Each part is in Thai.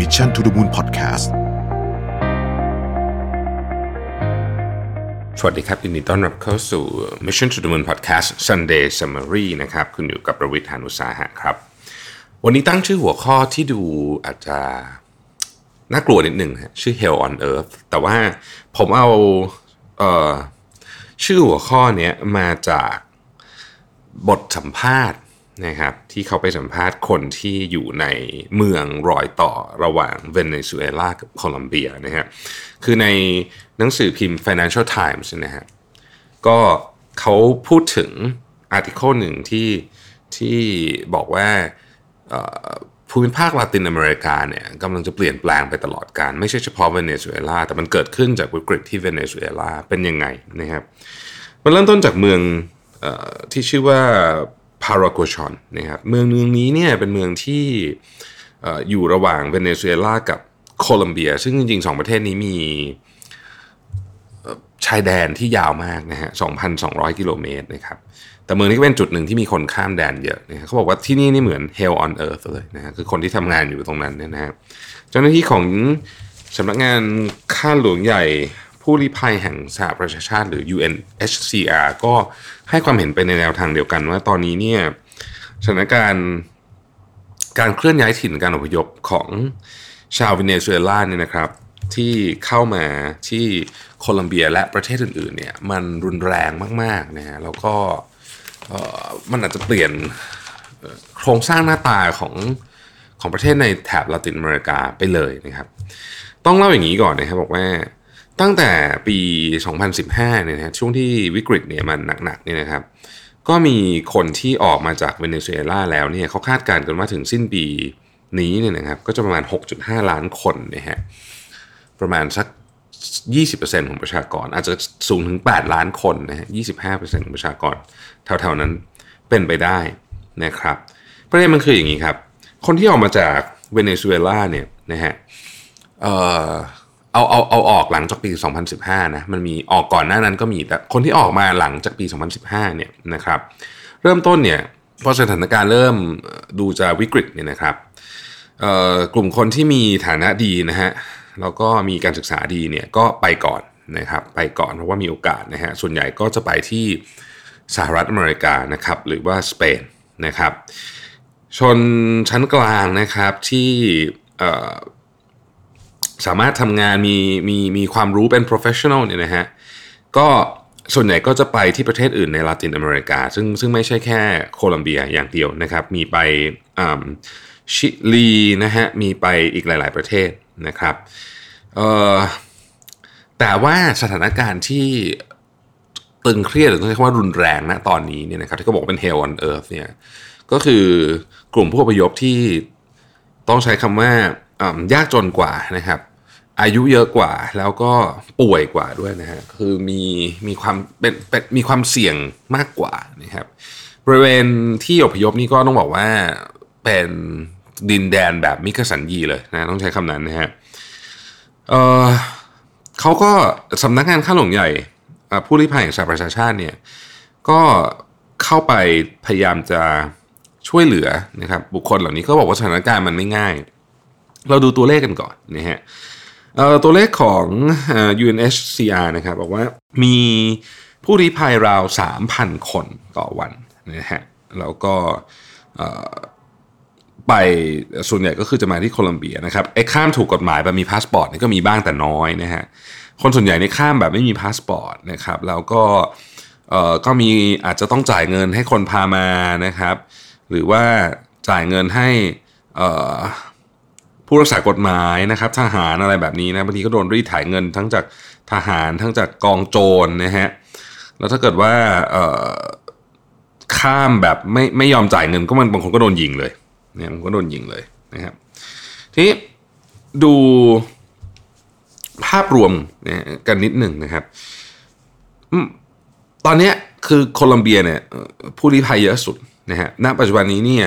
Mission to the Moon Podcast สวัสดีครับยินดีต้อนรับเข้าสู่ Mission to the Moon Podcast Sunday Summary นะครับ คุณอยู่กับประวิทยานุสาหะครับ วันนี้ตั้งชื่อหัวข้อที่ดูอาจจะน่ากลัวนิดหนึ่งชื่อ Hell on Earth แต่ว่าผมเอาเออชื่อหัวข้อเนี้ยมาจากบทสัมภาษณ์ นะครับที่เขาไปสัมภาษณ์คนที่อยู่ในเมืองรอยต่อระหว่างเวเนซุเอลากับโคลอมเบียนะฮะคือในหนังสือพิมพ์ Financial Times นะฮะก็เขาพูดถึงอาร์ติเคิลหนึ่งที่ที่บอกว่าภูมิภาคลาตินอเมริกาเนี่ยกำลังจะเปลี่ยนแปลงไปตลอดการ ไม่ใช่เฉพาะเวเนซุเอลาแต่มันเกิดขึ้นจากวิกฤตที่เวเนซุเอลาเป็นยังไงนะครับมันเริ่มต้นจากเมืองออที่ชื่อว่า พารากชอนนะครับเมืองเมืองนี้เนี่ยเป็นเมืองที่ออยู่ระหว่างเวเนซุเอลากับโคลอมเบีย ซึ่งจริงๆสองประเทศนี้มีชายแดนที่ยาวมากนะฮะ 2,200 กิโลเมตรนะครับ แต่เมืองนี้ก็เป็นจุดหนึ่งที่มีคนข้ามแดนเยอะนะฮะเขาบอกว่าที่นี่นี่เหมือน hell on earth เลยนะฮะ คือคนที่ทำงานอยู่ตรงนั้นเนี่ยนะฮะ เจ้าหน้าที่ของสำนักงานข้าหลวงใหญ่ ผู้ลี้ภัยแห่งสหประชาชาติหรือ UNHCR ก็ให้ความเห็นไปในแนวทางเดียวกันว่าตอนนี้เนี่ยสถานการณ์การเคลื่อนย้ายถิ่นการอพยพของชาวเวเนซุเอลาเนี่ยนะครับที่เข้ามาที่โคลอมเบียและประเทศอื่นๆเนี่ยมันรุนแรงมากๆนะฮะแล้วก็มันอาจจะเปลี่ยนโครงสร้างหน้าตาของของประเทศในแถบลาตินอเมริกาไปเลยนะครับ ต้องเล่าอย่างนี้ก่อนนะครับบอกว่า ตั้งแต่ปี 2015 เนี่ยนะช่วงที่วิกฤตเนี่ยมันหนักๆเนี่ยนะครับ ก็มีคนที่ออกมาจากเวเนซุเอลาแล้วเนี่ยเขาคาดการณ์กันว่าถึงสิ้นปีนี้เนี่ยนะครับ ก็จะประมาณ 6.5 ล้านคนนะฮะประมาณสัก 20%ของประชากร อาจจะสูงถึง 8 ล้านคนนะฮะ 25%ของประชากรแถวๆนั้นเป็นไปได้นะครับ ประเด็นมันคืออย่างนี้ครับ คนที่ออกมาจากเวเนซุเอลาเนี่ยนะฮะเอ่อ เอาเอาเอาออกหลังจากปี 2015 นะมันมีออกก่อนหน้านั้นก็มีแต่คนที่ออกมาหลังจากปี 2015 เนี่ยนะครับ เริ่มต้นเนี่ยพอสถานการณ์เริ่มดูจะวิกฤตเนี่ยนะครับกลุ่มคนที่มีฐานะดีนะฮะแล้วก็มีการศึกษาดีเนี่ยก็ไปก่อนนะครับไปก่อนเพราะว่ามีโอกาสนะฮะส่วนใหญ่ก็จะไปที่สหรัฐอเมริกานะครับหรือว่าสเปนนะครับชนชั้นกลางนะครับที่ สามารถทำงานมีมีมีความรู้เป็น professional เนี่ยนะฮะก็ส่วนใหญ่ก็จะไปที่ประเทศอื่นในลาตินอเมริกา ซึ่งซึ่งไม่ใช่แค่โคลัมเบียอย่างเดียวนะครับ มีไปอ่าชิลีนะฮะมีไปอีกหลาย ๆประเทศนะครับเอ่อแต่ว่าสถานการณ์ที่ตึงเครียดหรือต้องใช้คำว่ารุนแรงนะตอนนี้เนี่ยนะครับที่เขาบอกเป็น hell on earth เนี่ยก็คือกลุ่มผู้อพยพที่ต้องใช้คำว่าอ่ายากจนกว่านะครับ อายุเยอะกว่า แล้วก็ป่วยกว่าด้วยนะฮะคือมีมีความเป็นเป็นมีความเสี่ยงมากกว่านะครับบริเวณที่อพยพนี่ก็ต้องบอกว่าเป็นดินแดนแบบมิกสันยีเลยนะต้องใช้คำนั้นนะฮะเออเขาก็สำนักงานข้าหลวงใหญ่ผู้ลี้ภัยแห่งสหประชาชาติเนี่ยก็เข้าไปพยายามจะช่วยเหลือนะครับบุคคลเหล่านี้ก็บอกว่าสถานการณ์มันไม่ง่าย เราดูตัวเลขกันก่อนนะฮะเตัวเลขของเอ่อ UNHCR นะครับบอกว่ามีผู้ลี้ภัยราว 3,000 คนต่อวันนะฮะแล้วก็ไปส่วนใหญ่ก็คือจะมาที่โคลอมเบียนะครับไอ้ข้ามถูกกฎหมายแบบมีพาสปอร์ตนี่ก็มีบ้างแต่น้อยนะฮะคนส่วนใหญ่เนี่ยข้ามแบบไม่มีพาสปอร์ตนะครับแล้วก็ก็มีอาจจะต้องจ่ายเงินให้คนพามานะครับ หรือว่าจ่ายเงินให้อ่อ ผู้รักษากฎหมายนะครับทหารอะไรแบบนี้นะบางทีก็โดนรีดถ่ายเงินทั้งจากทหารทั้งจากกองโจรนะฮะแล้วถ้าเกิดว่าข้ามแบบไม่ไม่ยอมจ่ายเงินก็มันบางคนก็โดนยิงเลยเนี่ยมันก็โดนยิงเลยนะครับทีนี้ดูภาพรวมนะกันนิดหนึ่งนะครับ ตอนนี้คือโคลอมเบียเนี่ยผู้ลี้ภัยเยอะสุดนะฮะณปัจจุบันนี้เนี่ย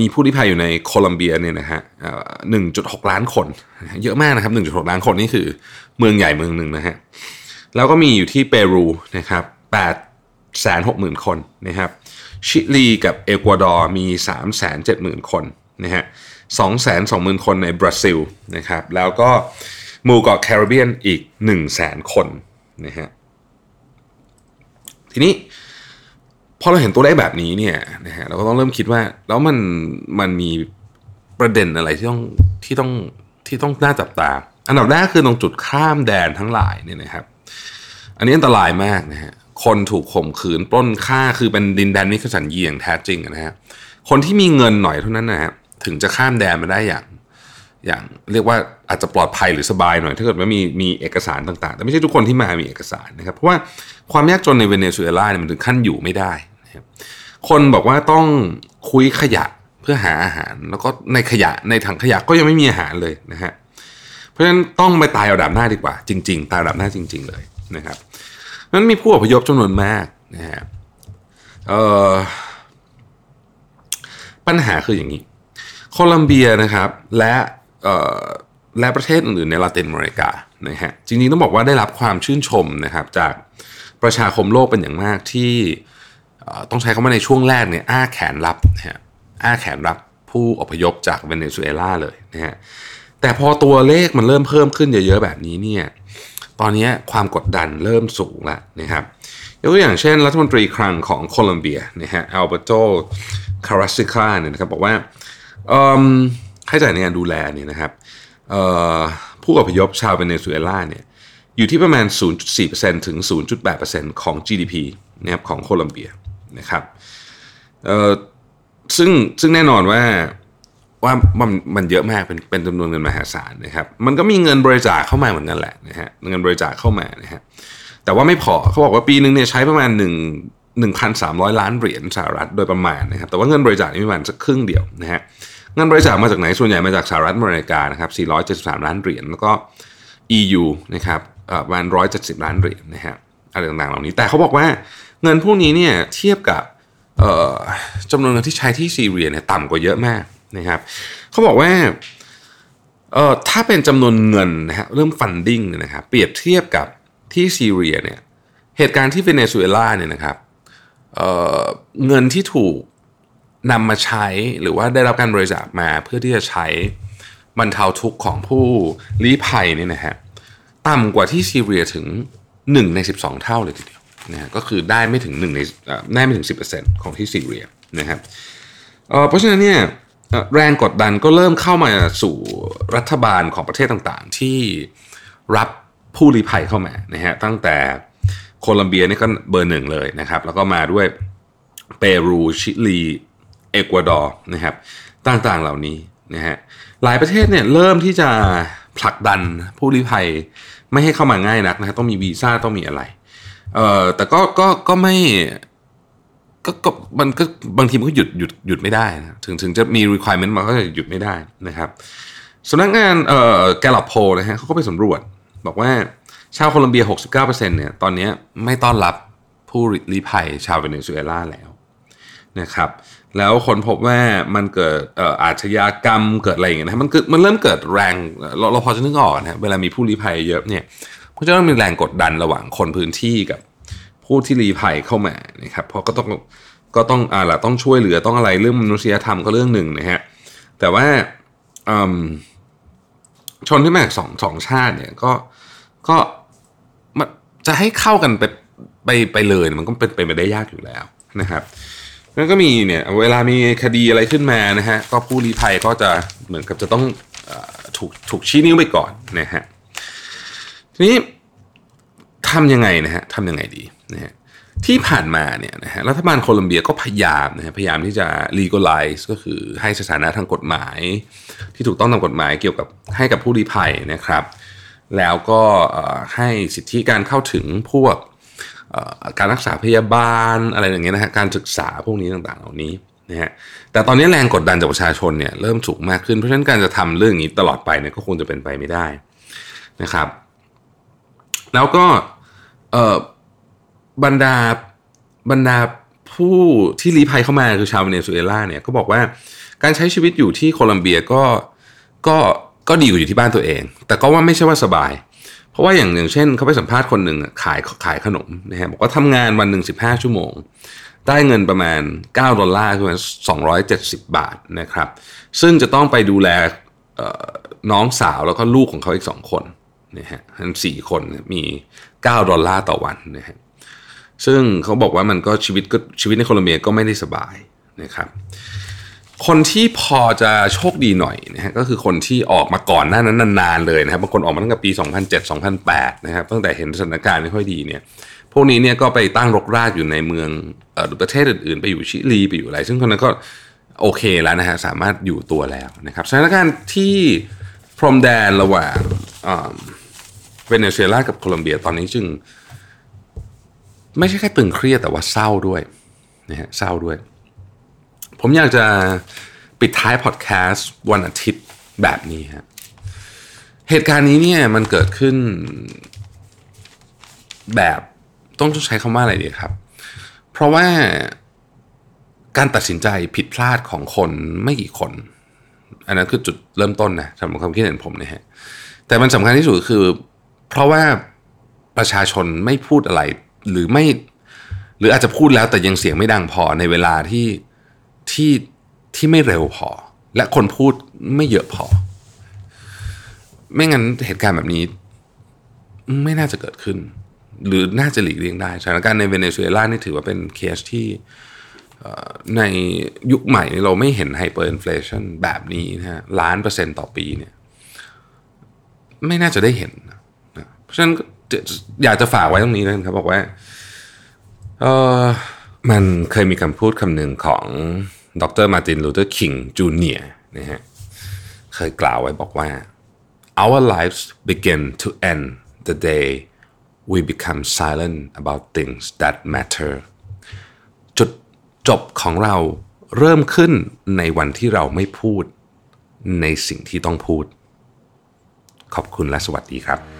มีผู้ลี้ภัยอยู่ในโคลอมเบียเนี่ยนะฮะหนึ่งจุดหกล้านคน เยอะมากนะครับหนึ่งจุดหกล้านคนนี่คือเมืองใหญ่เมืองหนึ่งนะฮะ แล้วก็มีอยู่ที่เปรูนะครับแปดแสนหกหมื่นคนนะครับชิลีกับเอกวาดอร์มีสามแสนเจ็ดหมื่นคนนะฮะ220,000คนในบราซิลนะครับแล้วก็หมู่เกาะแคริบเบียนอีก100,000คนนะฮะทีนี้ พอเราเห็นตัวเลขแบบนี้เนี่ยนะฮะเราก็ต้องเริ่มคิดว่า แล้วมันมันมีประเด็นอะไรที่ต้องที่ต้องที่ต้องน่าจับตา อันดับแรกคือตรงจุดข้ามแดนทั้งหลายเนี่ยนะครับ อันนี้อันตรายมากนะฮะคนถูกข่มขืนปล้นฆ่าคือเป็นดินแดนนิคสันยีอย่างแท้จริงนะฮะคนที่มีเงินหน่อยเท่านั้นนะฮะถึงจะข้ามแดนมาได้อย่าง อย่างเรียกว่าอาจจะปลอดภัยหรือสบายหน่อย ถ้าเกิดว่ามีมีเอกสารต่างๆ แต่ไม่ใช่ทุกคนที่มามีเอกสารนะครับ เพราะว่าความยากจนในเวเนซุเอลาเนี่ยมันถึงขั้นอยู่ไม่ได้ ครับคนบอกว่าต้องคุยขยะเพื่อหาอาหาร แล้วก็ในขยะในถังขยะก็ยังไม่มีอาหารเลยนะฮะเพราะฉะนั้นต้องไปตายเอาดับหน้าดีกว่า จริง ๆ ตายอาดับหน้าจริง ๆ เลยนะครับนั้นมีผู้อพยพจำนวนมากนะฮะปัญหาคืออย่างนี้ โคลัมเบียนะครับและและประเทศอื่นในลาตินอเมริกานะฮะจริงๆต้องบอกว่าได้รับความชื่นชมนะครับจากประชาคมโลกเป็นอย่างมากที่ ต้องใช้คำว่าในช่วงแรกเนี่ยอ้าแขนรับนะฮะอ้าแขนรับผู้อพยพจากเวเนซุเอลาเลยนะฮะแต่พอตัวเลขมันเริ่มเพิ่มขึ้นเยอะๆแบบนี้เนี่ยตอนนี้ความกดดันเริ่มสูงแล้วนะครับยกตัวอย่างเช่น รัฐมนตรีคลังของโคลัมเบียนะฮะอัลเบโตคาราซิคาเนี่ยนะครับบอกว่าค่าใช้จ่ายในการดูแลเนี่ยนะครับผู้อพยพชาวเวเนซุเอลาเนี่ยอยู่ที่ประมาณ 0.4%ถึง 0.8%ของ GDP นะครับของโคลัมเบีย นะครับซึ่งซึ่งแน่นอนว่าว่ามันมันเยอะมากเป็นเป็นจำนวนเงินมหาศาลนะครับ มันก็มีเงินบริจาคเข้ามาเหมือนกันแหละนะฮะเงินบริจาคเข้ามานะฮะแต่ว่าไม่พอเขาบอกว่าปีหนึ่งเนี่ยใช้ประมาณ1 1,300 ล้านเหรียญสหรัฐโดยประมาณนะครับ แต่ว่าเงินบริจาคนี่ประมาณสักครึ่งเดียวนะฮะเงินบริจาคมาจากไหนส่วนใหญ่มาจากสหรัฐอเมริกานะครับ473 ล้านเหรียญแล้วก็ EU นะครับประมาณ170 ล้านเหรียญนะฮะอะไรต่างๆเหล่านี้แต่เขาบอกว่า เงินพวกนี้เนี่ยเทียบกับจำนวนเงินที่ใช้ที่ซีเรียเนี่ยต่ำกว่าเยอะมากนะครับเขาบอกว่าถ้าเป็นจำนวนเงินนะฮะเรื่องฟันดิ้งเนี่ยนะครับเปรียบเทียบกับที่ซีเรียเนี่ยเหตุการณ์ที่เวเนซุเอลาเนี่ยนะครับเเงินที่ถูกนำมาใช้หรือว่าได้รับการบริจาคมาเพื่อที่จะใช้บรรเทาทุกข์ของผู้ลี้ภัยเนี่ยนะฮะต่ำกว่าที่ซีเรียถึง 1 ใน 12 เท่าเลยทีเดียว นะก็คือได้ไม่ถึง1ในได้ไม่ถึง 10%ของที่ซีเรียนะครับเพราะฉะนั้นเนี่ยแรงกดดันก็เริ่มเข้ามาสู่รัฐบาลของประเทศต่างๆ ที่รับผู้ลี้ภัยเข้ามานะฮะตั้งแต่โคลัมเบียนี่ก็เบอร์หนึ่งเลยนะครับแล้วก็มาด้วยเปรูชิลีเอกวาดอร์นะครับต่างๆเหล่านี้นะฮะหลายประเทศเนี่ยเริ่มที่จะผลักดันผู้ลี้ภัยไม่ให้เข้ามาง่ายนักนะฮะต้องมีวีซ่าต้องมีอะไร เออแต่ก็ก็ก็ไม่ก็ก็มันก็บางทีมันก็หยุดหยุดหยุดไม่ได้นะถึงถึงจะมี requirement มันก็จะหยุดไม่ได้นะครับสำนักงานเอ่อแกลลอปโพนะฮะเขาก็ไปสำรวจ บอกว่าชาวโคลอมเบีย 69%เนี่ยตอนนี้ไม่ต้อนรับผู้ลี้ภัยชาวเวเนซุเอลาแล้วนะครับแล้วคนพบว่ามันเกิดอาชญากรรมเกิดอะไรอย่างเงี้ยนะมันเกิดมันเริ่มเกิดแรงเราเราพอจะนึกออกนะเวลามีผู้ลี้ภัยเยอะเนี่ย ก็จะต้องมีแรงกดดันระหว่างคนพื้นที่กับผู้ที่ลี้ภัยเข้ามานะครับเพราะก็ต้องก็ต้องอ่าละต้องช่วยเหลือต้องอะไรเรื่องมนุษยธรรมก็เรื่องหนึ่งนะฮะแต่ว่าชนที่มาจากสองสองชาติเนี่ยก็ก็มันจะให้เข้ากันไปไปไปเลยมันก็เป็นไปไม่ได้ยากอยู่แล้วนะครับแล้วก็มีเนี่ยเวลามีคดีอะไรขึ้นมานะฮะก็ผู้ลี้ภัยก็จะเหมือนกับจะต้องอถูกถูกชี้นิ้วไปก่อนนะฮะ ทีนี้ทำยังไงนะฮะทำยังไงดีนะฮะที่ผ่านมาเนี่ยนะฮะรัฐบาลโคลอมเบียก็พยายามนะฮะพยายามที่จะ legalize ก็คือให้สถานะทางกฎหมาย ที่ถูกต้องตามกฎหมายเกี่ยวกับให้กับผู้ลี้ภัยนะครับ แล้วก็ให้สิทธิการเข้าถึงพวกการรักษาพยาบาลอะไรอย่างเงี้ยนะฮะการศึกษาพวกนี้ต่างๆ เหล่านี้นะฮะแต่ตอนนี้แรงกดดันจากประชาชนเนี่ยเริ่มสูงมากขึ้นเพราะฉะนั้นการจะทำเรื่องนี้ตลอดไปเนี่ยก็คงจะเป็นไปไม่ได้นะครับ แล้วก็บรรดาบรรดาผู้ที่ลี้ภัยเข้ามาคือชาวเวเนซุเอลาเนี่ยก็บอกว่าการใช้ชีวิตอยู่ที่โคลัมเบียก็ก็ก็ดีกว่าอยู่ที่บ้านตัวเอง แต่ก็ว่าไม่ใช่ว่าสบาย เพราะว่าอย่างอย่างเช่นเขาไปสัมภาษณ์คนหนึ่งขายขายขนมนะฮะบอกว่าทำงานวันหนึ่งสิบห้าชั่วโมง ได้เงินประมาณ 9 ดอลลาร์คือประมาณ270 บาทนะครับ ซึ่งจะต้องไปดูแลน้องสาวแล้วก็ลูกของเขาอีกสองคน นะฮะทั้งสี่คนมี 9 ดอลลาร์ต่อวันนะฮะซึ่งเขาบอกว่ามันก็ชีวิตก็ชีวิตในโคลอมเบียก็ไม่ได้สบายนะครับ คนที่พอจะโชคดีหน่อยนะฮะก็คือคนที่ออกมาก่อนหน้านั้นนานๆเลยนะครับบางคนออกมาตั้งแต่ปี 2007-2008 นะครับตั้งแต่เห็นสถานการณ์ไม่ค่อยดีเนี่ยพวกนี้เนี่ยก็ไปตั้งรกรากอยู่ในเมืองหรือประเทศอื่นๆ ไปอยู่ชิลีไปอยู่อะไร ซึ่งคนนั้นก็โอเคแล้วนะฮะสามารถอยู่ตัวแล้วนะครับสถานการณ์ที่พรมแดนระหว่าง เวเนซุเอลากับโคลอมเบียตอนนี้จึง ไม่ใช่แค่ตึงเครียดแต่ว่าเศร้าด้วยนะฮะเศร้าด้วย ผมอยากจะปิดท้ายพอดแคสต์วันอาทิตย์แบบนี้ฮะเหตุการณ์นี้เนี่ยมันเกิดขึ้นแบบต้องใช้คำว่าอะไรดีครับ เพราะว่าการตัดสินใจผิดพลาดของคนไม่กี่คน อันนั้นคือจุดเริ่มต้นนะสำหรับความคิดเห็นผมนะฮะแต่มันสำคัญที่สุดคือ เพราะว่าประชาชนไม่พูดอะไรหรือไม่ หรืออาจจะพูดแล้วแต่ยังเสียงไม่ดังพอในเวลาที่ที่ที่ไม่เร็วพอ และคนพูดไม่เยอะพอ ไม่งั้นเหตุการณ์แบบนี้ ไม่น่าจะเกิดขึ้น หรือน่าจะหลีกเลี่ยงได้สถานการณ์ในเวเนซุเอลานี่ถือว่าเป็นเคสที่ในยุคใหม่เราไม่เห็น hyperinflation แบบนี้นะฮะล้านเปอร์เซ็นต์ต่อปีเนี่ย ไม่น่าจะได้เห็นนะ เพราะฉะนั้นอยากจะฝากไว้ตรงนี้นะครับ บอกว่าเออมันเคยมีคำพูดคำหนึ่งของดร.มาร์ตินลูเทอร์คิงจูเนียร์นะฮะเคยกล่าวไว้บอกว่า our lives begin to end the day we become silent about things that matter จุดจบของเราเริ่มขึ้นในวันที่เราไม่พูดในสิ่งที่ต้องพูด ขอบคุณและสวัสดีครับ